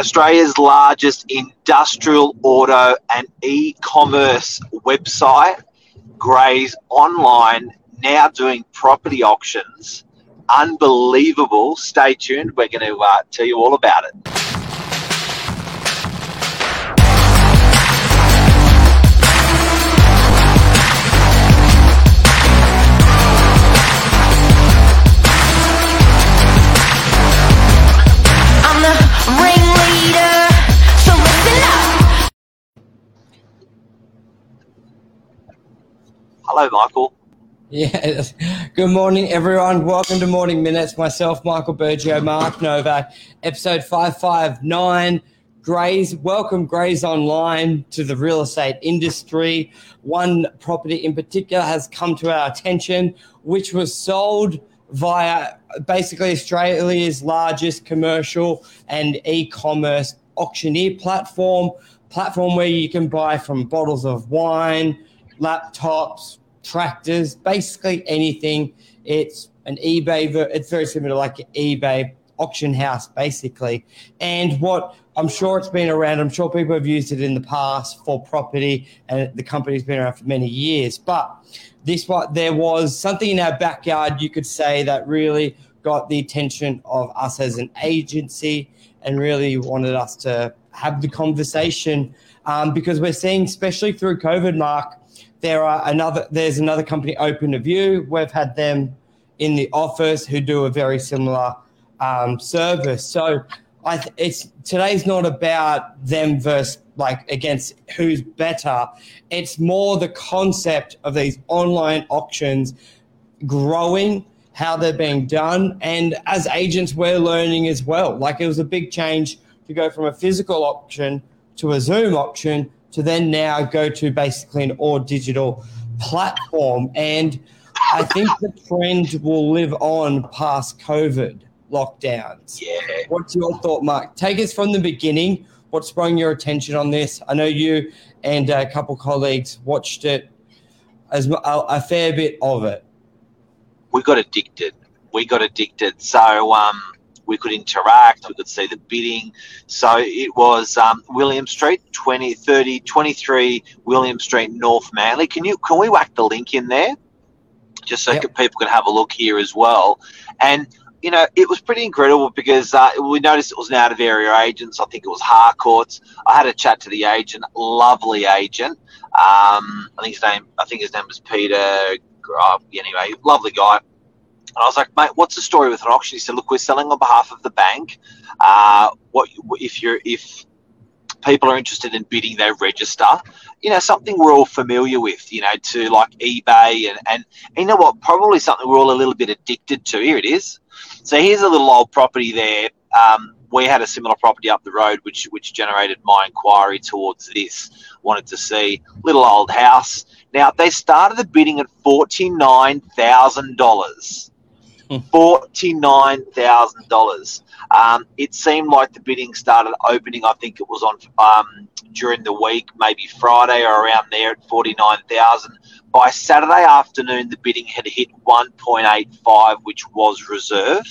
Australia's largest industrial auto and e commerce website, Grays Online, now doing property auctions. Unbelievable. Stay tuned. We're going to uh, tell you all about it. Hello, Michael. Yeah. Good morning, everyone. Welcome to Morning Minutes. Myself, Michael Bergio, Mark Novak, episode 559. Grays, welcome Grays Online to the real estate industry. One property in particular has come to our attention, which was sold via basically Australia's largest commercial and e-commerce auctioneer platform, platform where you can buy from bottles of wine, laptops, tractors, basically anything. It's an eBay, it's very similar to like eBay auction house, basically. And what I'm sure it's been around, I'm sure people have used it in the past for property, and the company's been around for many years. But this what there was something in our backyard, you could say, that really got the attention of us as an agency and really wanted us to have the conversation um, because we're seeing, especially through COVID, Mark, there are another there's another company open to view. We've had them in the office who do a very similar um, service. So I th- it's today's not about them versus like against who's better. It's more the concept of these online auctions growing how they're being done. And as agents we're learning as well. Like it was a big change to go from a physical auction to a zoom auction to then now go to basically an all digital platform and i think the trend will live on past covid lockdowns Yeah. what's your thought mark take us from the beginning what sprung your attention on this i know you and a couple colleagues watched it as a, a fair bit of it we got addicted. We got addicted. So um, we could interact. We could see the bidding. So it was um, William Street, 20, 30, 23 William Street, North Manly. Can you can we whack the link in there, just so Yep. people can have a look here as well? And you know, it was pretty incredible because uh, we noticed it was an out of area agent. So I think it was Harcourts. I had a chat to the agent, lovely agent. Um, I think his name, I think his name was Peter. Uh, anyway, lovely guy. And I was like, mate, what's the story with an auction? He said, look, we're selling on behalf of the bank. Uh, what if you're if people are interested in bidding, they register. You know, something we're all familiar with. You know, to like eBay and and, you know what? Probably something we're all a little bit addicted to. Here it is. So here's a little old property there. Um, we had a similar property up the road, which which generated my inquiry towards this. Wanted to see little old house. Now they started the bidding at forty nine thousand dollars. Forty nine thousand dollars. Um, it seemed like the bidding started opening. I think it was on um, during the week, maybe Friday or around there at forty nine thousand. By Saturday afternoon, the bidding had hit one point eight five, which was reserve.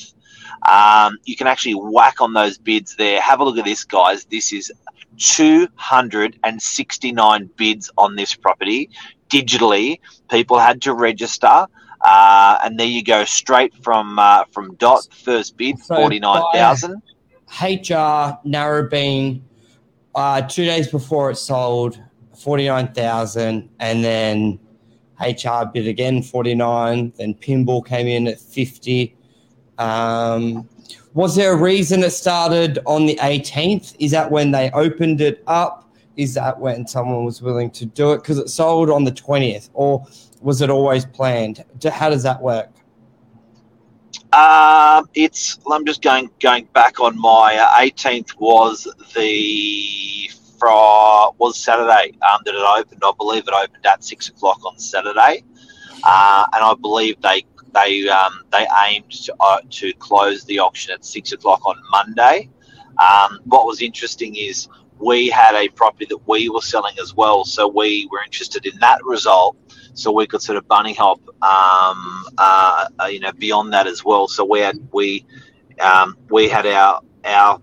Um, you can actually whack on those bids there. Have a look at this, guys. This is 269 bids on this property digitally. People had to register. Uh, and there you go, straight from uh, from dot first bid, So forty nine thousand. HR Narrabeen, uh, two days before it sold, forty nine thousand, and then HR bid again forty nine. Then Pinball came in at fifty. Um, was there a reason it started on the eighteenth? Is that when they opened it up? Is that when someone was willing to do it because it sold on the twentieth, or was it always planned? How does that work? Um, it's. I'm just going going back on my uh, 18th was the fra was Saturday um, that it opened. I believe it opened at six o'clock on Saturday, uh, and I believe they they um, they aimed to, uh, to close the auction at six o'clock on Monday. Um, what was interesting is we had a property that we were selling as well, so we were interested in that result, so we could sort of bunny hop, um, uh, uh, you know, beyond that as well. So we had we um, we had our our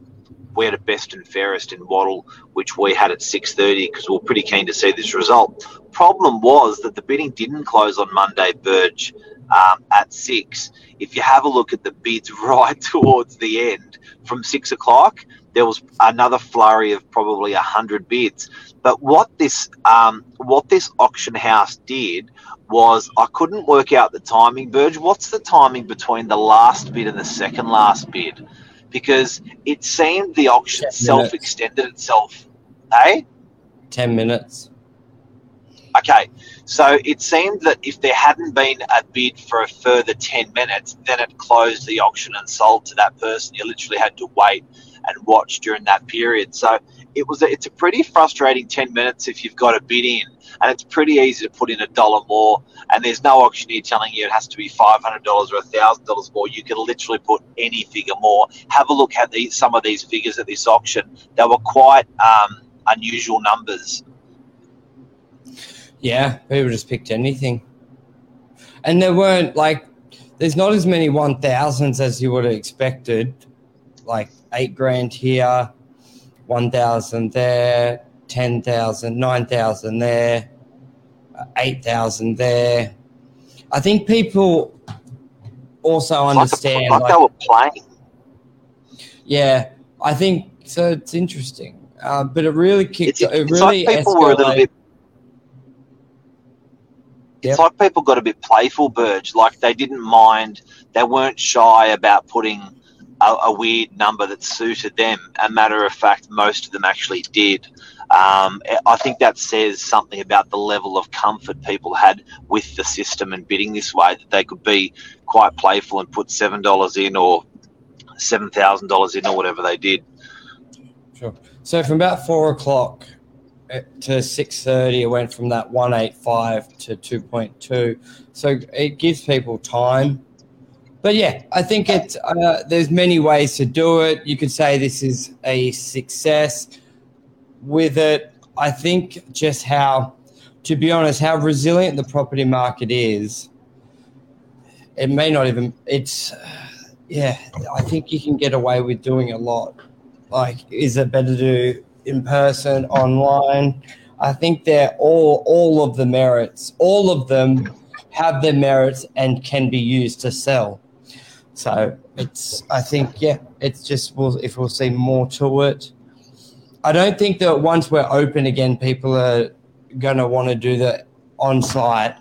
we had a best and fairest in Wattle, which we had at 6.30 because we were pretty keen to see this result. Problem was that the bidding didn't close on Monday, Burge, um, at 6. If you have a look at the bids right towards the end, from 6 o'clock, there was another flurry of probably a 100 bids. But what this, um, what this auction house did was I couldn't work out the timing, Burge. What's the timing between the last bid and the second last bid? Because it seemed the auction self extended itself. Hey? 10 minutes. Okay, so it seemed that if there hadn't been a bid for a further 10 minutes, then it closed the auction and sold to that person. You literally had to wait and watch during that period. So it was a, it's a pretty frustrating 10 minutes if you've got a bid in, and it's pretty easy to put in a dollar more. And there's no auctioneer telling you it has to be $500 or $1,000 more. You can literally put any figure more. Have a look at some of these figures at this auction. They were quite um, unusual numbers. Yeah, people just picked anything. And there weren't like, there's not as many 1000s as you would have expected. Like eight grand here, 1000 there, 10,000, 9,000 there, 8,000 there. I think people also It's understand. like, like they were playing. yeah, I think so. It's interesting. Uh, but it really kicked. It's, it it's really like people were a little escalated- bit. Yep. It's like people got a bit playful, Burge. Like they didn't mind. They weren't shy about putting a, a weird number that suited them. A matter of fact, most of them actually did. Um, I think that says something about the level of comfort people had with the system and bidding this way. That they could be quite playful and put seven dollars in or seven thousand dollars in or whatever they did. Sure. So from about four o'clock uh, to six thirty, it went from that one eight five to two point two. So it gives people time. But yeah, I think it's uh, there's many ways to do it. You could say this is a success. With it, I think just how, to be honest, how resilient the property market is. It may not even. It's yeah. I think you can get away with doing a lot like is it better to do in person online i think they're all all of the merits all of them have their merits and can be used to sell so it's i think yeah it's just we'll, if we'll see more to it i don't think that once we're open again people are going to want to do the on site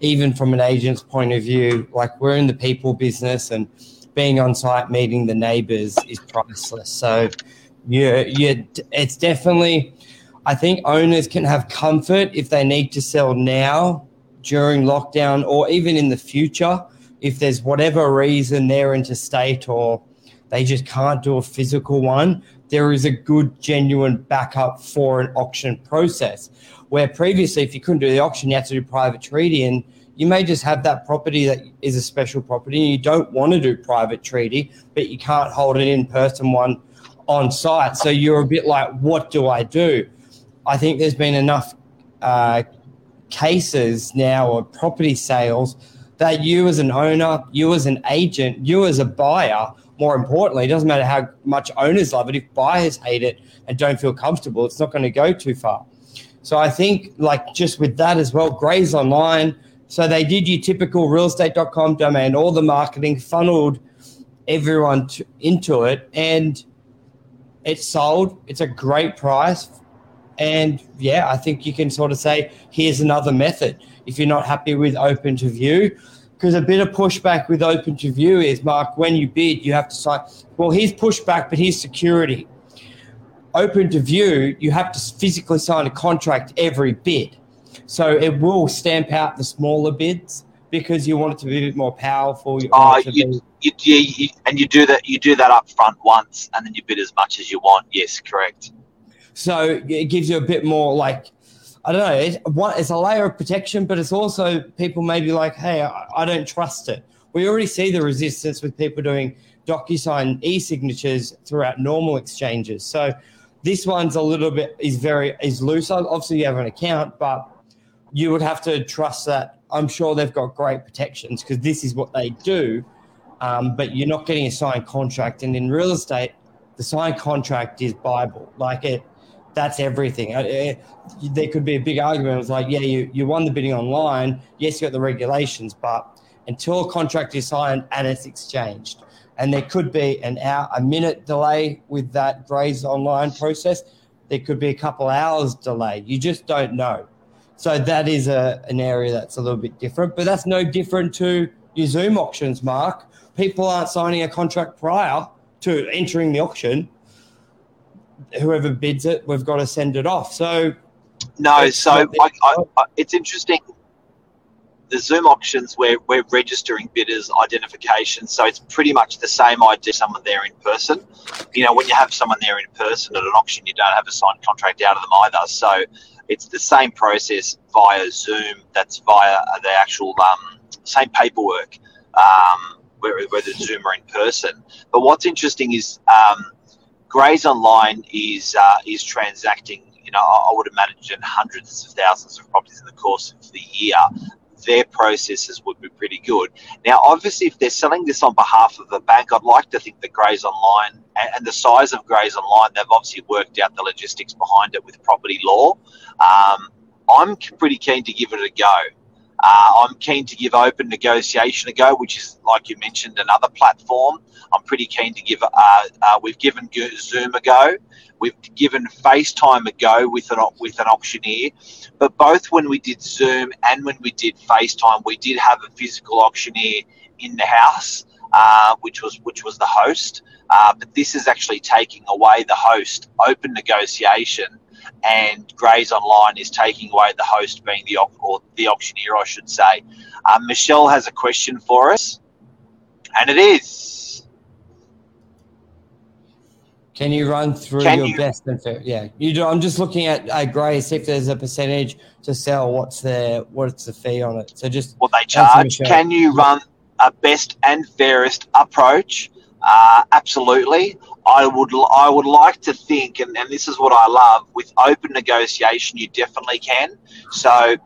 even from an agent's point of view like we're in the people business and being on site meeting the neighbors is priceless so yeah, yeah, it's definitely. I think owners can have comfort if they need to sell now during lockdown or even in the future. If there's whatever reason they're interstate or they just can't do a physical one, there is a good, genuine backup for an auction process. Where previously, if you couldn't do the auction, you had to do private treaty, and you may just have that property that is a special property and you don't want to do private treaty, but you can't hold an in person one on site. So you're a bit like, what do I do? I think there's been enough uh, cases now of property sales that you as an owner, you as an agent, you as a buyer, more importantly, it doesn't matter how much owners love it. If buyers hate it and don't feel comfortable, it's not going to go too far. So I think, like, just with that as well, Grays Online. So they did your typical realestate.com domain, all the marketing funneled everyone to, into it, and it sold. It's a great price. And yeah, I think you can sort of say, here's another method. If you're not happy with open to view, because a bit of pushback with open to view is, Mark, when you bid, you have to sign. Well, here's pushback, but here's security. Open to view, you have to physically sign a contract every bid. So it will stamp out the smaller bids because you want it to be a bit more powerful. You Oh, want it to you, be- you, you, you, and you do that. You do that up front once, and then you bid as much as you want. Yes, correct. So it gives you a bit more like I don't know. It's, it's a layer of protection, but it's also people may be like, hey, I, I don't trust it. We already see the resistance with people doing DocuSign e-signatures throughout normal exchanges. So this one's a little bit is very is loose. Obviously, you have an account, but you would have to trust that. I'm sure they've got great protections because this is what they do. Um, but you're not getting a signed contract, and in real estate, the signed contract is Bible. Like it, that's everything. There could be a big argument. It's like, yeah, you, you won the bidding online. Yes, you got the regulations, but until a contract is signed and it's exchanged, and there could be an hour, a minute delay with that Grays online process. There could be a couple hours delay. You just don't know. So that is a, an area that's a little bit different, but that's no different to your Zoom auctions, Mark. People aren't signing a contract prior to entering the auction. Whoever bids it, we've got to send it off. So No, so I, I. I, it's interesting. The Zoom auctions, we're, we're registering bidders' identification, so it's pretty much the same idea. Someone there in person, you know, when you have someone there in person at an auction, you don't have a signed contract out of them either. So it's the same process via Zoom. That's via the actual um, same paperwork, um, whether whether Zoom or in person. But what's interesting is um, Grays Online is uh, is transacting. You know, I would imagine hundreds of thousands of properties in the course of the year. Their processes would be pretty good. Now, obviously, if they're selling this on behalf of a bank, I'd like to think that Grays Online and, and the size of Grays Online, they've obviously worked out the logistics behind it with property law. Um, I'm pretty keen to give it a go. Uh, I'm keen to give open negotiation a go, which is, like you mentioned, another platform. I'm pretty keen to give. Uh, uh, we've given Zoom a go. We've given FaceTime a go with an with an auctioneer. But both when we did Zoom and when we did FaceTime, we did have a physical auctioneer in the house, uh, which was which was the host. Uh, but this is actually taking away the host. Open negotiation and Grays Online is taking away the host being the au- or the auctioneer, I should say. Um, Michelle has a question for us, and it is: Can you run through Can your you? best and fair? Yeah, you do. I'm just looking at uh, Grey. See if there's a percentage to sell. What's their what's the fee on it? So just what they charge? Can you run a best and fairest approach? Uh, absolutely. I would I would like to think, and, and this is what I love with open negotiation. You definitely can. So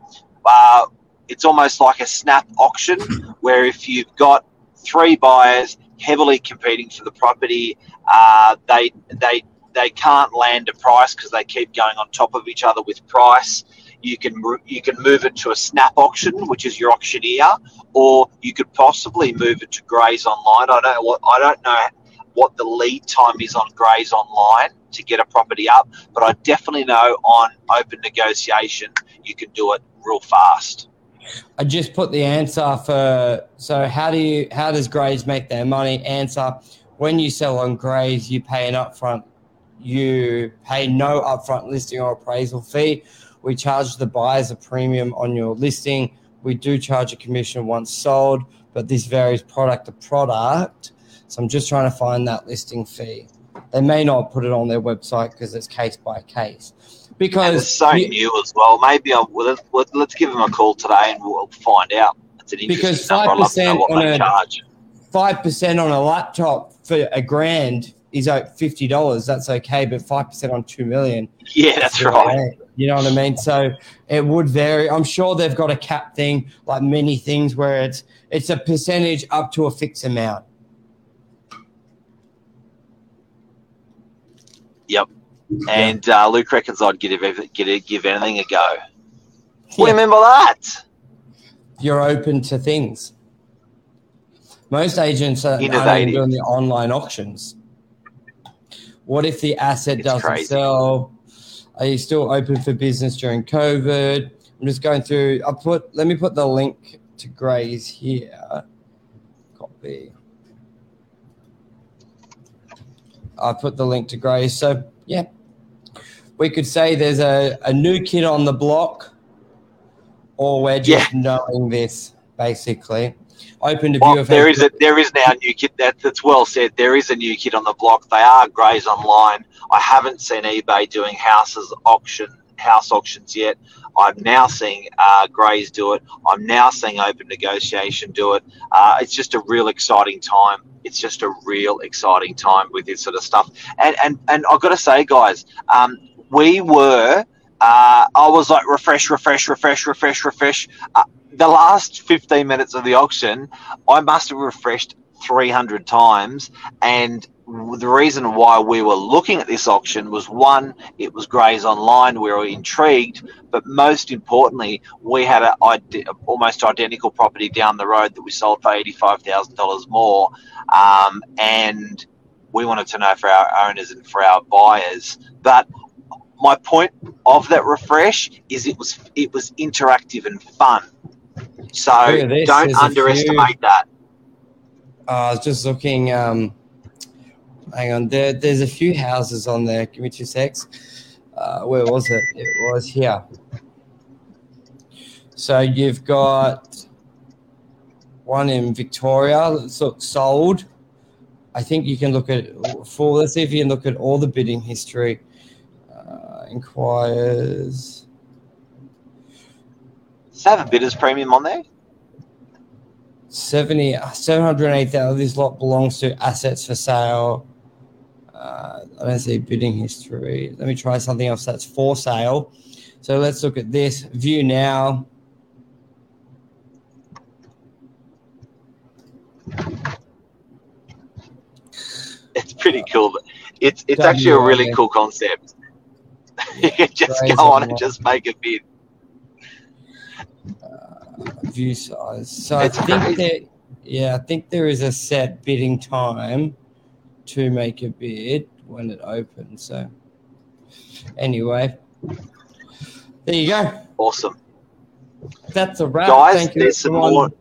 uh, it's almost like a snap auction where if you've got three buyers heavily competing for the property, uh, they they they can't land a price because they keep going on top of each other with price. You can you can move it to a snap auction, which is your auctioneer, or you could possibly move it to Grays Online. I don't what I don't know what the lead time is on Grays Online to get a property up, but I definitely know on open negotiation you can do it real fast. I just put the answer for. So how do you how does Grays make their money? Answer: When you sell on Grays, you pay an upfront. You pay no upfront listing or appraisal fee. We charge the buyers a premium on your listing. We do charge a commission once sold, but this varies product to product. So I'm just trying to find that listing fee. They may not put it on their website because it's case by case. And Because it's so you- new as well. Maybe I'll, well, let's, let's- give them a call today and we'll find out. It's an interesting Because number. I'd love to know 5% on a- charge. five percent on a laptop for a grand is like fifty dollars. That's okay, but five percent on two million. Yeah, that's right. You know what I mean? So it would vary. I'm sure they've got a cap thing, like many things, where it's it's a percentage up to a fixed amount. And uh, Luke reckons I'd give, it, give anything a go. Yeah. Remember that? You're open to things. Most agents are doing the online auctions. What if the asset It's doesn't crazy. sell? Are you still open for business during COVID? I'm just going through. I'll put. Let me put the link to Grays here. Copy. I put the link to Grays. So yeah, we could say there's a, a new kid on the block, or we're just knowing this basically. Open to view Well, of there is a there is now a new kid that, that's well said. There is a new kid on the block. They are Grays online. I haven't seen eBay doing houses auction house auctions yet. I'm now seeing uh, Grays do it. I'm now seeing Open Negotiation do it. Uh, it's just a real exciting time. It's just a real exciting time with this sort of stuff. And and and I've got to say, guys, um, we were. Uh, I was like refresh, refresh, refresh, refresh, refresh. Uh, the last 15 minutes of the auction, I must have refreshed 300 times, and the reason why we were looking at this auction was one, it was Grays Online. We were intrigued, but most importantly, we had an ide- almost identical property down the road that we sold for eighty-five thousand dollars more, um, and we wanted to know for our owners and for our buyers. But my point of that refresh is it was it was interactive and fun. So this, don't underestimate that. Uh, I was just looking. Um, hang on, there, there's a few houses on there. Give me two secs. Uh, where was it? It was here. So you've got one in Victoria that's look sold. I think you can look at for. Let's see if you can look at all the bidding history. Inquires. Does it have a bidder's premium on there? 70, 708,000. This lot belongs to assets for sale. Uh, I don't see bidding history. Let me try something else that's for sale. So let's look at this. View now. It's pretty cool. But it's it's actually a really cool concept. You can just go on and just make a bid. View size. So I think crazy. that, yeah, I think there is a set bidding time to make a bid when it opens. So anyway, there you go. Awesome, That's a wrap. guys. Thank you, There's some more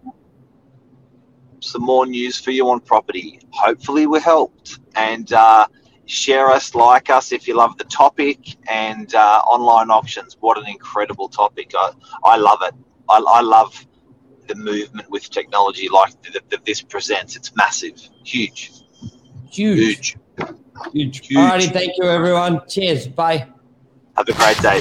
some more news for you on property. Hopefully, we helped and. Uh, Share us, like us if you love the topic and uh, online auctions. What an incredible topic! I, I love it. I, I love the movement with technology like that, that this presents. It's massive, huge, Huge. huge. Huge. Huge. Alrighty, thank you everyone. Cheers. Bye. Have a great day.